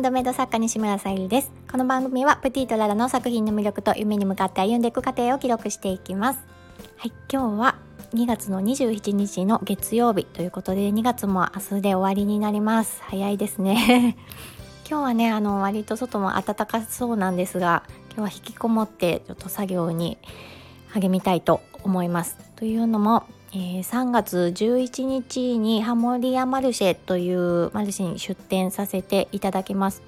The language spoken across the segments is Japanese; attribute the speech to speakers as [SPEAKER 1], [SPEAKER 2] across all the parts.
[SPEAKER 1] ンドメイド作家西村さゆりです。この番組はプティとララの作品の魅力と夢に向かって歩んでいく過程を記録していきます。はい今日は2月の27日の月曜日ということで2月も明日で終わりになります。早いですね。今日はねあの割と外も暖かそうなんですが今日は引きこもってちょっと作業に励みたいと思いますというのもえー、3月11日にハモリアマルシェというマルシェに出店させていただきます。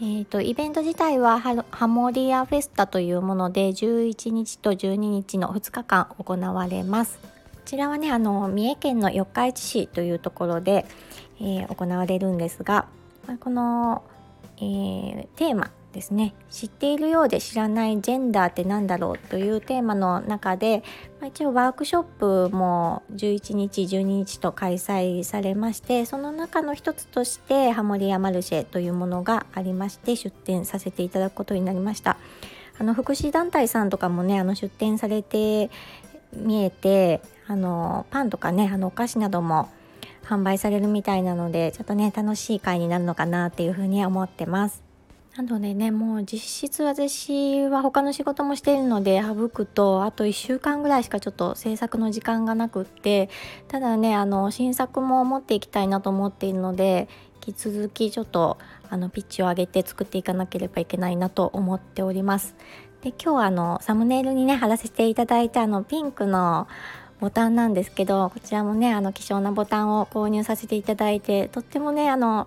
[SPEAKER 1] えーと、イベント自体はハモリアフェスタというもので11日と12日の2日間行われます。こちらはねあの三重県の四日市市というところで、えー、行われるんですがこの、えー、テーマですね。知っているようで知らないジェンダーって何だろうというテーマの中で、まあ、一応ワークショップも11日12日と開催されましてその中の一つとしてハモリアマルシェというものがありまして出展させていただくことになりました。あの福祉団体さんとかもねあの出展されて見えてあのパンとかねあのお菓子なども販売されるみたいなのでちょっとね楽しい会になるのかなっていうふうに思ってます。なのでねもう実質私は他の仕事もしているので省くとあと1週間ぐらいしかちょっと制作の時間がなくってただねあの新作も持っていきたいなと思っているので引き続きちょっとあのピッチを上げて作っていかなければいけないなと思っております。で今日はあのサムネイルにね貼らせていただいたあのピンクのボタンなんですけどこちらもねあの希少なボタンを購入させていただいてとってもねあの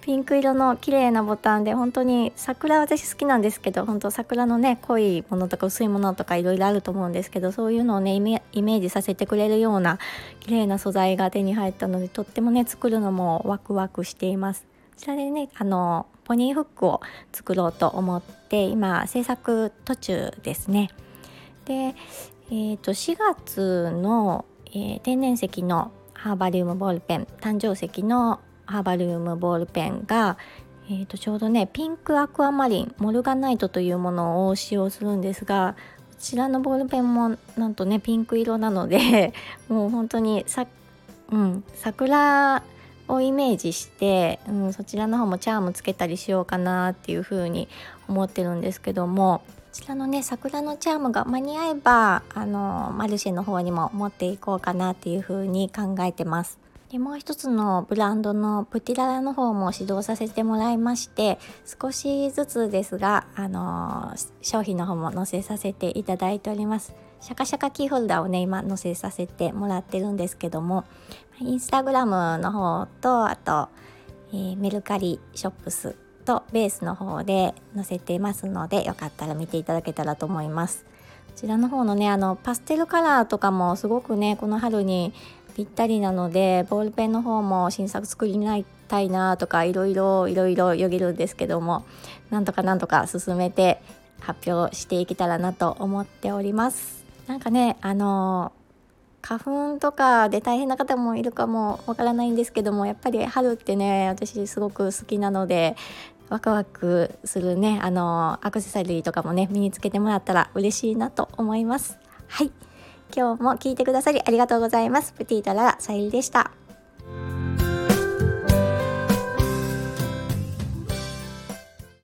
[SPEAKER 1] ピンク色の綺麗なボタンで本当に桜私好きなんですけど本当桜のね濃いものとか薄いものとかいろいろあると思うんですけどそういうのをねイメージさせてくれるような綺麗な素材が手に入ったのでとってもね作るのもワクワクしています。こちらでねあのポニーフックを作ろうと思って今制作途中ですね。で、えー、と4月の、えー、天然石のハーバリウムボールペン誕生石のハーバリウムボールペンが、えー、とちょうどねピンクアクアマリンモルガナイトというものを使用するんですがこちらのボールペンもなんとねピンク色なので もう本当にさ、うん、桜をイメージして、うん、そちらの方もチャームつけたりしようかなっていう風に思ってるんですけどもこちらのね桜のチャームが間に合えばあのマルシェの方にも持っていこうかなっていう風に考えてます。でもう一つのブランドのプティララの方も指導させてもらいまして少しずつですが、あの、商品の方も載せさせていただいております。シャカシャカキーホルダーをね今載せさせてもらってるんですけどもインスタグラムの方とあと、えー、メルカリショップスとベースの方で載せてますのでよかったら見ていただけたらと思います。こちらの方のねあのパステルカラーとかもすごくねこの春にぴったりなのでボールペンの方も新作作りないたいなとかいろいろいろいろよぎるんですけどもなんとかなんとか進めて発表していけたらなと思っております。なんかねあの花粉とかで大変な方もいるかもわからないんですけどもやっぱり春ってね私すごく好きなのでワクワクするねあのアクセサリーとかもね身につけてもらったら嬉しいなと思います。はい。今日も聞いてくださりありがとうございます。プティーララさゆりでした。